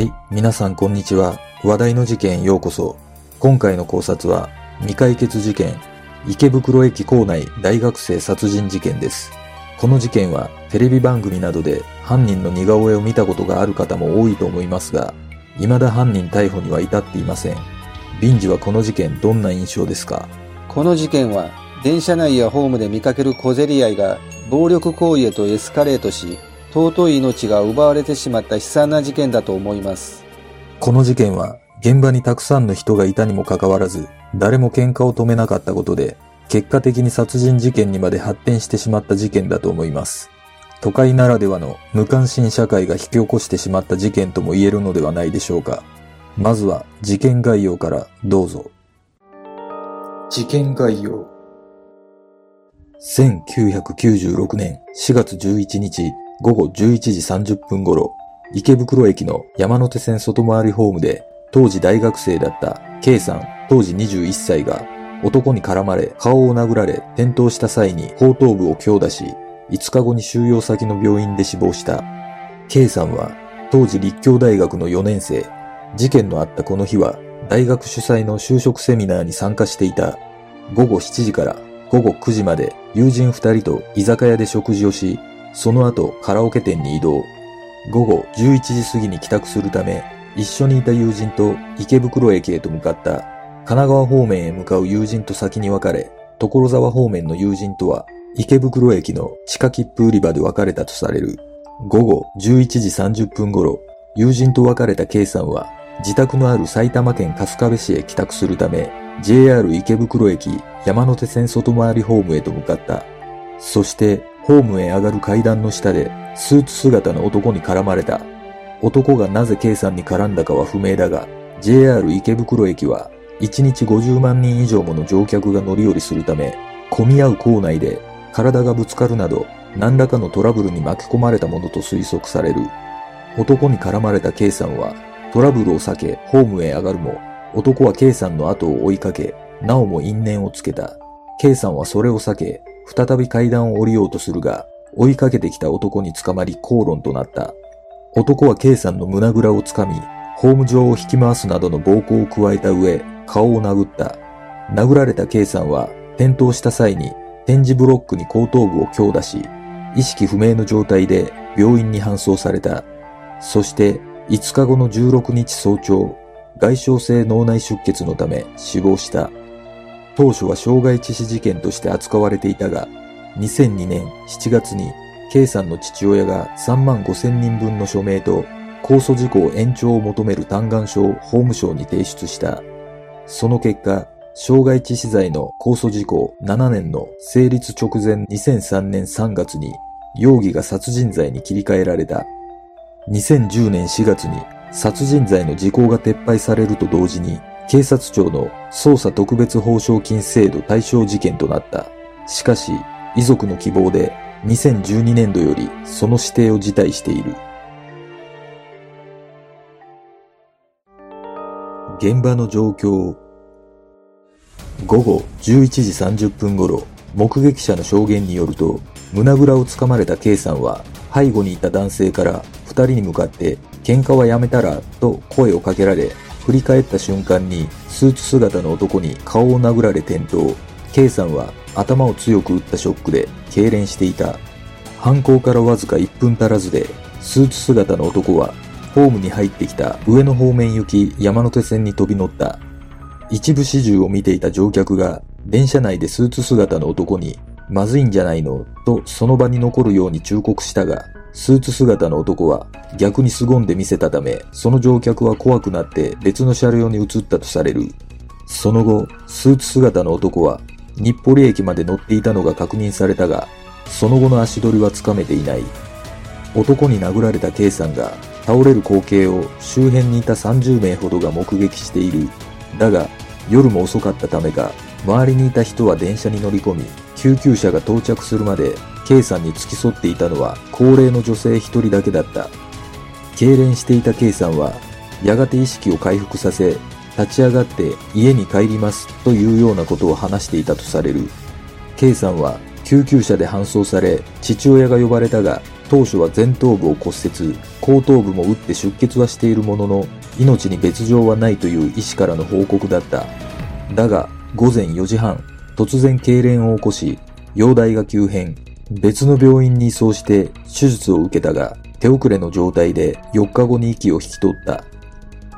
はい、皆さんこんにちは。話題の事件へようこそ。今回の考察は、未解決事件、池袋駅構内大学生殺人事件です。この事件はテレビ番組などで犯人の似顔絵を見たことがある方も多いと思いますが、未だ犯人逮捕には至っていません。ビンジはこの事件どんな印象ですか？この事件は電車内やホームで見かける小競り合いが暴力行為へとエスカレートし尊い命が奪われてしまった悲惨な事件だと思いますこの事件は現場にたくさんの人がいたにもかかわらず、誰も喧嘩を止めなかったことで、結果的に殺人事件にまで発展してしまった事件だと思います。都会ならではの無関心社会が引き起こしてしまった事件とも言えるのではないでしょうか。まずは事件概要からどうぞ。事件概要。1996年4月11日午後11時30分頃、池袋駅の山手線外回りホームで、当時大学生だった K さん当時21歳が男に絡まれ顔を殴られ転倒した際に後頭部を強打し、5日後に収容先の病院で死亡した。K さんは当時立教大学の4年生。事件のあったこの日は大学主催の就職セミナーに参加していた。午後7時から午後9時まで友人2人と居酒屋で食事をし、その後カラオケ店に移動。午後11時過ぎに帰宅するため、一緒にいた友人と池袋駅へと向かった。神奈川方面へ向かう友人と先に別れ、所沢方面の友人とは池袋駅の地下切符売り場で別れたとされる。午後11時30分頃、友人と別れた K さんは自宅のある埼玉県春日部市へ帰宅するため、JR 池袋駅山手線外回りホームへと向かった。そして、ホームへ上がる階段の下で、スーツ姿の男に絡まれた。男がなぜ K さんに絡んだかは不明だが、JR 池袋駅は、1日50万人以上もの乗客が乗り降りするため、混み合う構内で体がぶつかるなど、何らかのトラブルに巻き込まれたものと推測される。男に絡まれた K さんは、トラブルを避け、ホームへ上がるも、男は K さんの後を追いかけ、なおも因縁をつけた。K さんはそれを避け、再び階段を降りようとするが、追いかけてきた男に捕まり口論となった。男は K さんの胸ぐらをつかみ、ホーム上を引き回すなどの暴行を加えた上、顔を殴った。殴られた K さんは、転倒した際に、展示ブロックに後頭部を強打し、意識不明の状態で病院に搬送された。そして、5日後の16日早朝、外傷性脳内出血のため死亡した。当初は傷害致死事件として扱われていたが、2002年7月に K さんの父親が3万5千人分の署名と控訴事項延長を求める嘆願書を法務省に提出した。その結果、傷害致死罪の控訴事項7年の成立直前2003年3月に容疑が殺人罪に切り替えられた。2010年4月に殺人罪の時効が撤廃されると同時に警察庁の捜査特別報奨金制度対象事件となった。しかし、遺族の希望で2012年度よりその指定を辞退している。現場の状況午後11時30分頃、目撃者の証言によると、胸ぐらをつかまれた K さんは、背後にいた男性から二人に向かって、喧嘩はやめたら、と声をかけられ、振り返った瞬間に、スーツ姿の男に顔を殴られ転倒。K さんは頭を強く打ったショックで、痙攣していた。犯行からわずか1分足らずで、スーツ姿の男は、ホームに入ってきた上野方面行き山手線に飛び乗った。一部始終を見ていた乗客が、電車内でスーツ姿の男に、まずいんじゃないの？とその場に残るように忠告したが、スーツ姿の男は逆に凄んで見せたため、その乗客は怖くなって別の車両に移ったとされる。その後、スーツ姿の男は日暮里駅まで乗っていたのが確認されたが、その後の足取りはつかめていない。男に殴られた K さんが倒れる光景を周辺にいた30名ほどが目撃している。だが、夜も遅かったためか、周りにいた人は電車に乗り込み、救急車が到着するまで K さんに付き添っていたのは高齢の女性一人だけだった。痙攣していた K さんは、やがて意識を回復させ、立ち上がって家に帰りますというようなことを話していたとされる。K さんは救急車で搬送され、父親が呼ばれたが、当初は前頭部を骨折、後頭部も打って出血はしているものの、命に別状はないという医師からの報告だった。だが、午前4時半、突然痙攣を起こし、容体が急変、別の病院に移送して手術を受けたが、手遅れの状態で4日後に息を引き取った。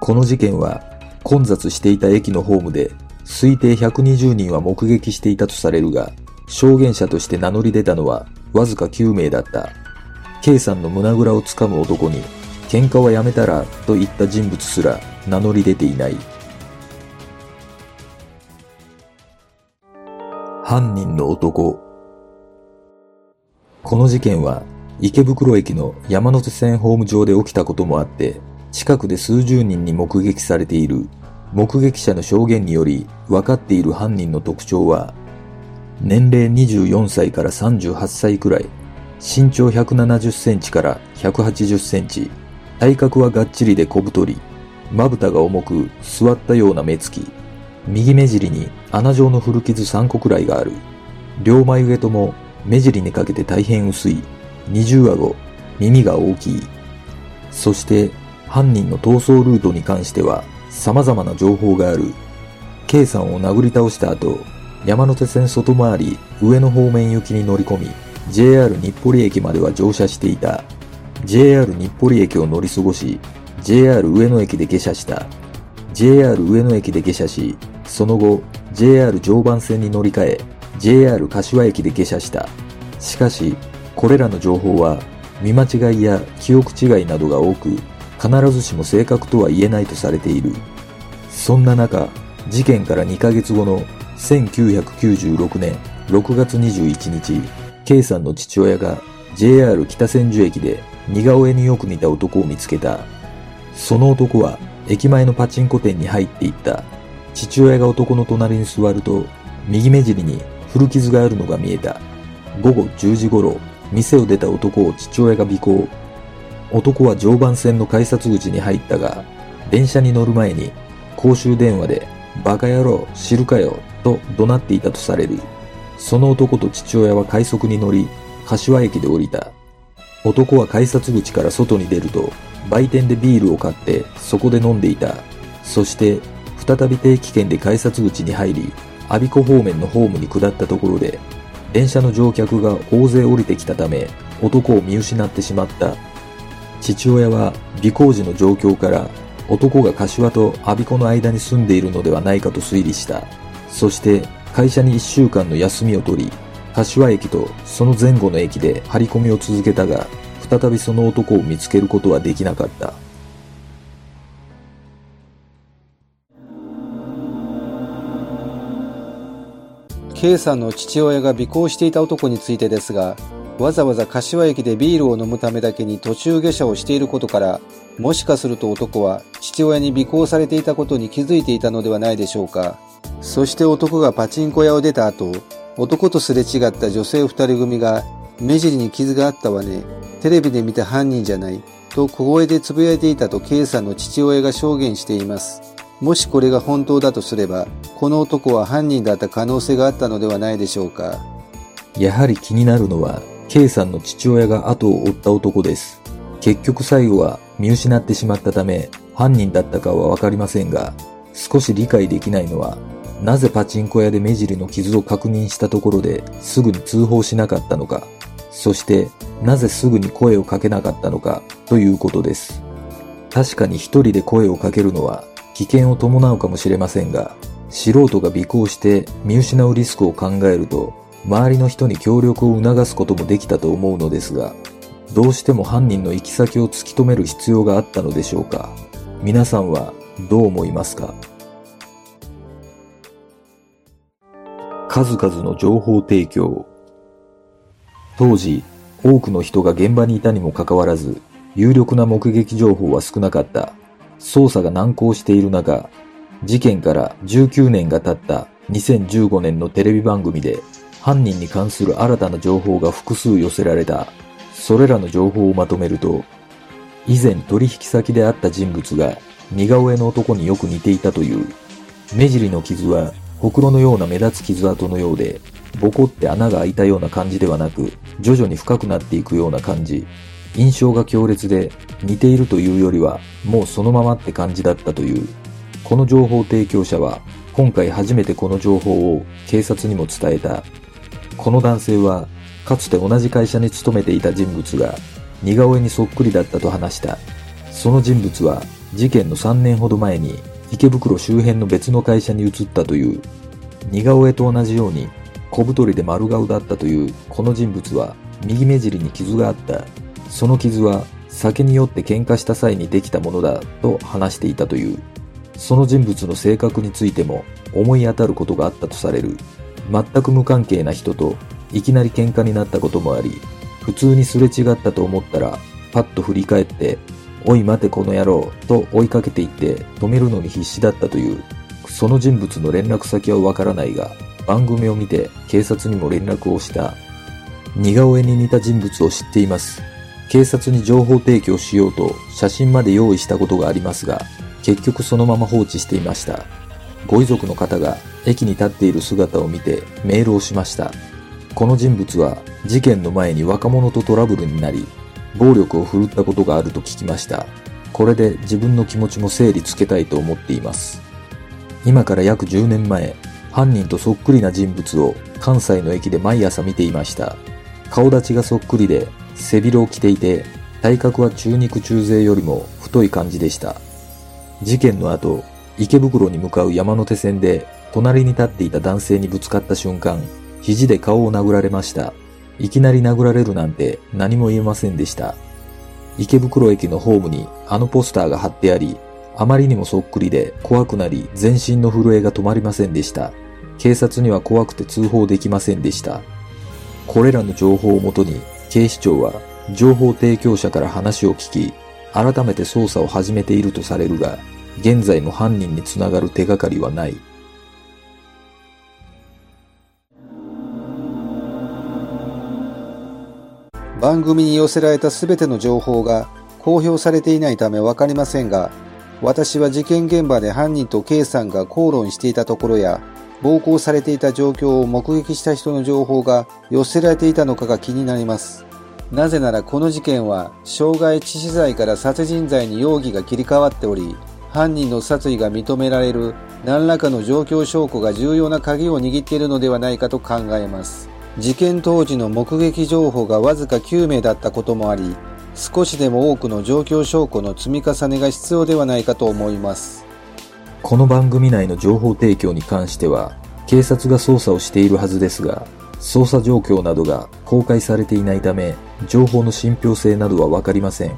この事件は混雑していた駅のホームで推定120人は目撃していたとされるが、証言者として名乗り出たのはわずか9名だった。K さんの胸ぐらをつかむ男に、喧嘩はやめたらと言った人物すら名乗り出ていない。犯人の男。この事件は池袋駅の山手線ホーム上で起きたこともあって、近くで数十人に目撃されている。目撃者の証言により分かっている犯人の特徴は、年齢24歳から38歳くらい、身長170センチから180センチ、体格はがっちりで小太り、まぶたが重く座ったような目つき、右目尻に穴状の古傷3個くらいがある。両眉毛とも目尻にかけて大変薄い。二重顎、耳が大きい。そして犯人の逃走ルートに関しては様々な情報がある。K さんを殴り倒した後、山手線外回り上野方面行きに乗り込み、JR 日暮里駅までは乗車していた。JR 日暮里駅を乗り過ごし、JR 上野駅で下車した。JR 上野駅で下車し、その後、JR 常磐線に乗り換え、JR 柏駅で下車した。しかし、これらの情報は、見間違いや記憶違いなどが多く、必ずしも正確とは言えないとされている。そんな中、事件から2ヶ月後の1996年6月21日、K さんの父親が JR 北千住駅で似顔絵によく似た男を見つけた。その男は駅前のパチンコ店に入っていった。父親が男の隣に座ると、右目尻に古傷があるのが見えた。午後10時頃、店を出た男を父親が尾行。男は常磐線の改札口に入ったが、電車に乗る前に公衆電話で、バカ野郎、知るかよ、と怒鳴っていたとされる。その男と父親は快速に乗り、柏駅で降りた。男は改札口から外に出ると、売店でビールを買ってそこで飲んでいた。そして、再び定期券で改札口に入り、我孫子方面のホームに下ったところで、電車の乗客が大勢降りてきたため、男を見失ってしまった。父親は尾行時の状況から男が柏と我孫子の間に住んでいるのではないかと推理した。そして会社に1週間の休みを取り、柏駅とその前後の駅で張り込みを続けたが、再びその男を見つけることはできなかった。K さんの父親が尾行していた男についてですが、わざわざ柏駅でビールを飲むためだけに途中下車をしていることから、もしかすると男は父親に尾行されていたことに気づいていたのではないでしょうか。そして男がパチンコ屋を出た後、男とすれ違った女性二人組が、目尻に傷があったわね。テレビで見た犯人じゃない。と小声で呟いていたと K さんの父親が証言しています。もしこれが本当だとすれば、この男は犯人だった可能性があったのではないでしょうか。やはり気になるのは、K さんの父親が後を追った男です。結局最後は見失ってしまったため、犯人だったかはわかりませんが、少し理解できないのは、なぜパチンコ屋で目尻の傷を確認したところですぐに通報しなかったのか、そしてなぜすぐに声をかけなかったのかということです。確かに一人で声をかけるのは危険を伴うかもしれませんが、素人が尾行して見失うリスクを考えると周りの人に協力を促すこともできたと思うのですが、どうしても犯人の行き先を突き止める必要があったのでしょうか皆さんはどう思いますか？数々の情報提供。当時、多くの人が現場にいたにもかかわらず、有力な目撃情報は少なかった。捜査が難航している中、事件から19年が経った2015年のテレビ番組で犯人に関する新たな情報が複数寄せられた。それらの情報をまとめると、以前取引先であった人物が似顔絵の男によく似ていたという。目尻の傷はほくろのような目立つ傷跡のようで、ボコって穴が開いたような感じではなく、徐々に深くなっていくような感じ。印象が強烈で、似ているというよりは、もうそのままって感じだったという。この情報提供者は、今回初めてこの情報を警察にも伝えた。この男性は、かつて同じ会社に勤めていた人物が、似顔絵にそっくりだったと話した。その人物は、事件の3年ほど前に、池袋周辺の別の会社に移ったという。似顔絵と同じように小太りで丸顔だったというこの人物は右目尻に傷があった。その傷は酒によって喧嘩した際にできたものだと話していたという。その人物の性格についても思い当たることがあったとされる。全く無関係な人といきなり喧嘩になったこともあり、普通にすれ違ったと思ったらパッと振り返って、おい待てこの野郎と追いかけていって止めるのに必死だったという。その人物の連絡先はわからないが、番組を見て警察にも連絡をした。似顔絵に似た人物を知っています。警察に情報提供しようと写真まで用意したことがありますが、結局そのまま放置していました。ご遺族の方が駅に立っている姿を見てメールをしました。この人物は事件の前に若者とトラブルになり、暴力を振るったことがあると聞きました。これで自分の気持ちも整理つけたいと思っています。今から約10年前、犯人とそっくりな人物を関西の駅で毎朝見ていました。顔立ちがそっくりで、背広を着ていて、体格は中肉中背よりも太い感じでした。事件の後、池袋に向かう山手線で、隣に立っていた男性にぶつかった瞬間、肘で顔を殴られました。いきなり殴られるなんて何も言えませんでした。池袋駅のホームにあのポスターが貼ってあり、あまりにもそっくりで怖くなり全身の震えが止まりませんでした。警察には怖くて通報できませんでした。これらの情報をもとに警視庁は情報提供者から話を聞き、改めて捜査を始めているとされるが、現在も犯人につながる手がかりはない。番組に寄せられた全ての情報が公表されていないためわかりませんが、私は事件現場で犯人と K さんが口論していたところや、暴行されていた状況を目撃した人の情報が寄せられていたのかが気になります。なぜならこの事件は傷害致死罪から殺人罪に容疑が切り替わっており、犯人の殺意が認められる何らかの状況証拠が重要な鍵を握っているのではないかと考えます。事件当時の目撃情報がわずか9名だったこともあり、少しでも多くの状況証拠の積み重ねが必要ではないかと思います。この番組内の情報提供に関しては、警察が捜査をしているはずですが、捜査状況などが公開されていないため、情報の信憑性などはわかりません。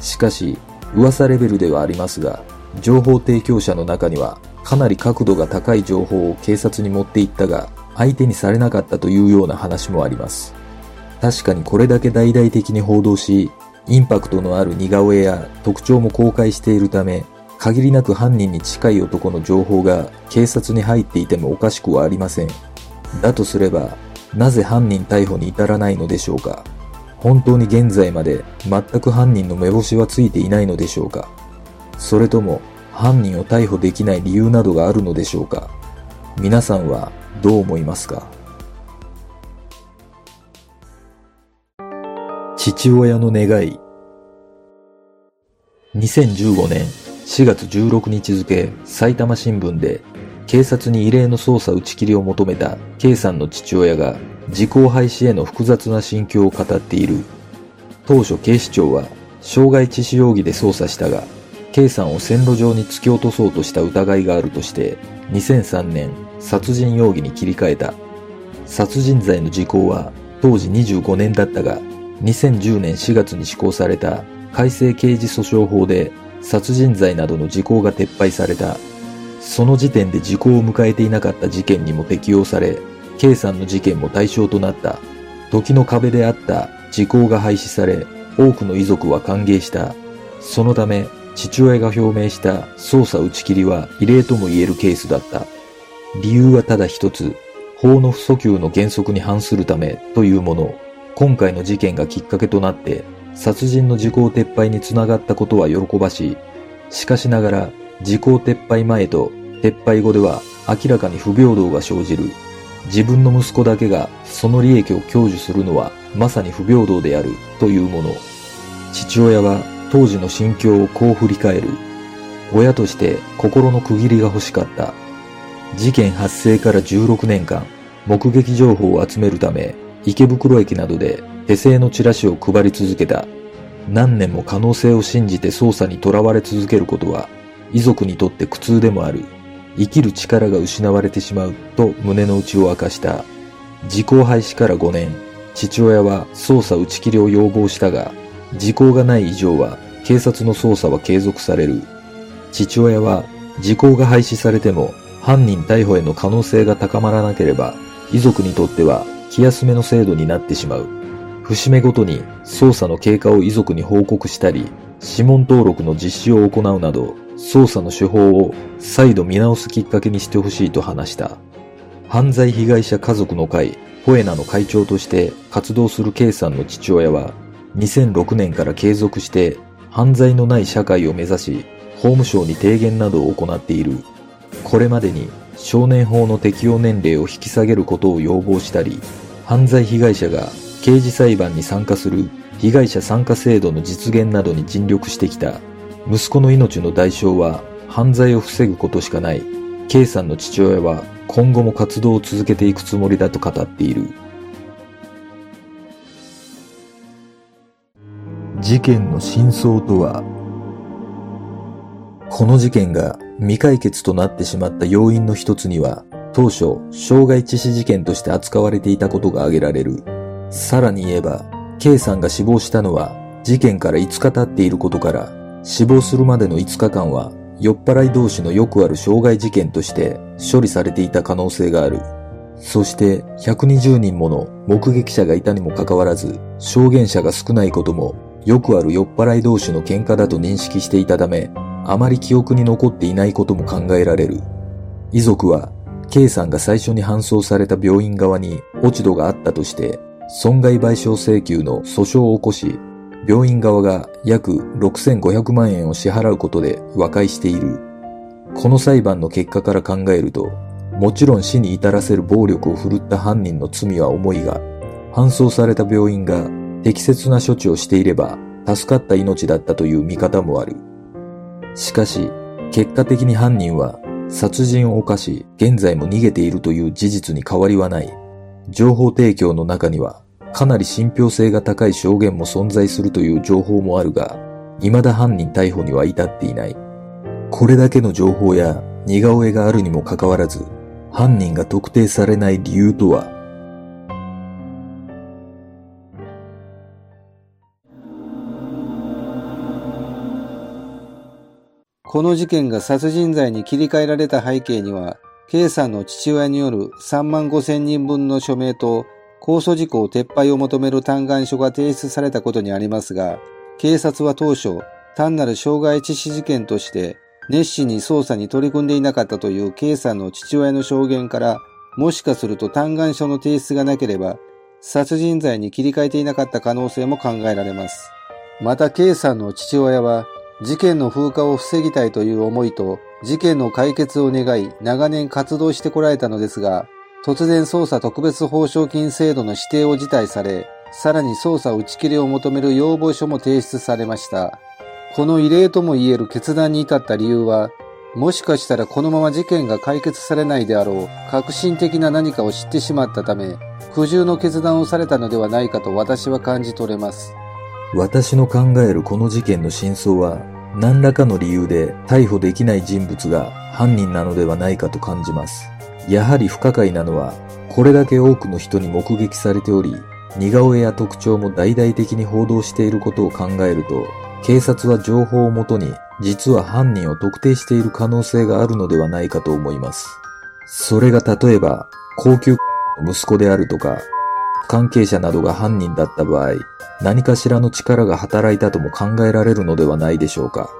しかし、噂レベルではありますが、情報提供者の中には、かなり角度が高い情報を警察に持っていったが、相手にされなかったというような話もあります。確かにこれだけ大々的に報道し、インパクトのある似顔絵や特徴も公開しているため、限りなく犯人に近い男の情報が警察に入っていてもおかしくはありません。だとすれば、なぜ犯人逮捕に至らないのでしょうか？本当に現在まで全く犯人の目星はついていないのでしょうか？それとも犯人を逮捕できない理由などがあるのでしょうか？皆さんはどう思いますか？父親の願い。2015年4月16日付埼玉新聞で警察に異例の捜査打ち切りを求めた K さんの父親が時効廃止への複雑な心境を語っている。当初警視庁は傷害致死容疑で捜査したが K さんを線路上に突き落とそうとした疑いがあるとして2003年殺人容疑に切り替えた。殺人罪の時効は当時25年だったが2010年4月に施行された改正刑事訴訟法で殺人罪などの時効が撤廃された。その時点で時効を迎えていなかった事件にも適用され、K さんの事件も対象となった。時の壁であった時効が廃止され、多くの遺族は歓迎した。そのため、父親が表明した捜査打ち切りは異例とも言えるケースだった。理由はただ一つ、法の不訴求の原則に反するためというもの。今回の事件がきっかけとなって、殺人の時効撤廃につながったことは喜ばしい。しかしながら、時効撤廃前と撤廃後では明らかに不平等が生じる。自分の息子だけがその利益を享受するのはまさに不平等であるというもの。父親は当時の心境をこう振り返る。親として心の区切りが欲しかった。事件発生から16年間、目撃情報を集めるため、池袋駅などで手製のチラシを配り続けた。何年も可能性を信じて捜査に囚われ続けることは、遺族にとって苦痛でもある。生きる力が失われてしまうと胸の内を明かした。時効廃止から5年、父親は捜査打ち切りを要望したが、時効がない以上は警察の捜査は継続される。父親は時効が廃止されても犯人逮捕への可能性が高まらなければ遺族にとっては気休めの制度になってしまう。節目ごとに捜査の経過を遺族に報告したり、指紋登録の実施を行うなど、捜査の手法を再度見直すきっかけにしてほしいと話した。犯罪被害者家族の会、ポエナの会長として活動する K さんの父親は、2006年から継続して犯罪のない社会を目指し、法務省に提言などを行っている。これまでに少年法の適用年齢を引き下げることを要望したり、犯罪被害者が刑事裁判に参加する被害者参加制度の実現などに尽力してきた。息子の命の代償は犯罪を防ぐことしかない。K さんの父親は今後も活動を続けていくつもりだと語っている。事件の真相とはこの事件が未解決となってしまった要因の一つには、当初、傷害致死事件として扱われていたことが挙げられる。さらに言えば、K さんが死亡したのは、事件から5日経っていることから、死亡するまでの5日間は、酔っ払い同士のよくある傷害事件として処理されていた可能性がある。そして120人もの目撃者がいたにもかかわらず、証言者が少ないこともよくある酔っ払い同士の喧嘩だと認識していたため、あまり記憶に残っていないことも考えられる。遺族は、K さんが最初に搬送された病院側に落ち度があったとして、損害賠償請求の訴訟を起こし、病院側が約6500万円を支払うことで和解している。この裁判の結果から考えると、もちろん死に至らせる暴力を振るった犯人の罪は重いが、搬送された病院が適切な処置をしていれば助かった命だったという見方もある。しかし、結果的に犯人は殺人を犯し、現在も逃げているという事実に変わりはない。情報提供の中には、かなり信憑性が高い証言も存在するという情報もあるが、未だ犯人逮捕には至っていない。これだけの情報や似顔絵があるにもかかわらず、犯人が特定されない理由とは？この事件が殺人罪に切り替えられた背景には、K さんの父親による3万5千人分の署名と控訴事項撤廃を求める嘆願書が提出されたことにありますが、警察は当初、単なる傷害致死事件として熱心に捜査に取り組んでいなかったという K さんの父親の証言から、もしかすると嘆願書の提出がなければ、殺人罪に切り替えていなかった可能性も考えられます。また K さんの父親は事件の風化を防ぎたいという思いと事件の解決を願い長年活動してこられたのですが、突然捜査特別報奨金制度の指定を辞退され、さらに捜査打ち切りを求める要望書も提出されました。この異例とも言える決断に至った理由は、もしかしたらこのまま事件が解決されないであろう革新的な何かを知ってしまったため、苦渋の決断をされたのではないかと私は感じ取れます。私の考えるこの事件の真相は、何らかの理由で逮捕できない人物が犯人なのではないかと感じます。やはり不可解なのは、これだけ多くの人に目撃されており、似顔絵や特徴も大々的に報道していることを考えると、警察は情報をもとに実は犯人を特定している可能性があるのではないかと思います。それが例えば、高級の息子であるとか、関係者などが犯人だった場合、何かしらの力が働いたとも考えられるのではないでしょうか。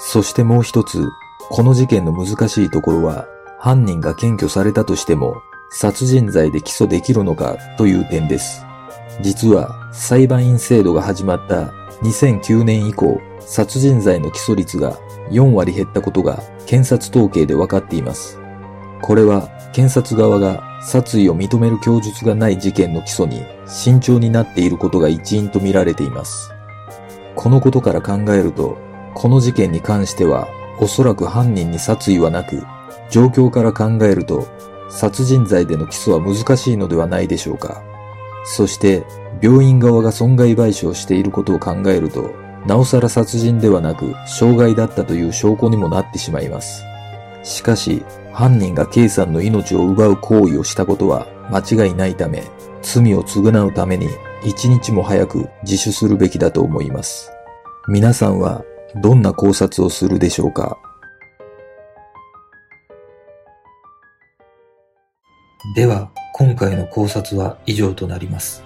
そしてもう一つ、この事件の難しいところは、犯人が検挙されたとしても、殺人罪で起訴できるのかという点です。実は、裁判員制度が始まった2009年以降、殺人罪の起訴率が4割減ったことが検察統計で分かっています。これは検察側が殺意を認める供述がない事件の起訴に慎重になっていることが一因と見られています。このことから考えると、この事件に関してはおそらく犯人に殺意はなく、状況から考えると殺人罪での起訴は難しいのではないでしょうか。そして病院側が損害賠償していることを考えると、なおさら殺人ではなく傷害だったという証拠にもなってしまいます。しかし、犯人が K さんの命を奪う行為をしたことは間違いないため、罪を償うために一日も早く自首するべきだと思います。皆さんはどんな考察をするでしょうか？では、今回の考察は以上となります。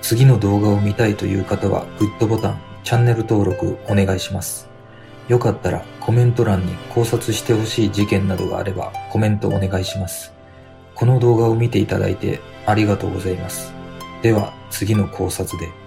次の動画を見たいという方はグッドボタン、チャンネル登録お願いします。よかったらコメント欄に考察してほしい事件などがあればコメントお願いします。この動画を見ていただいてありがとうございます。では次の考察で。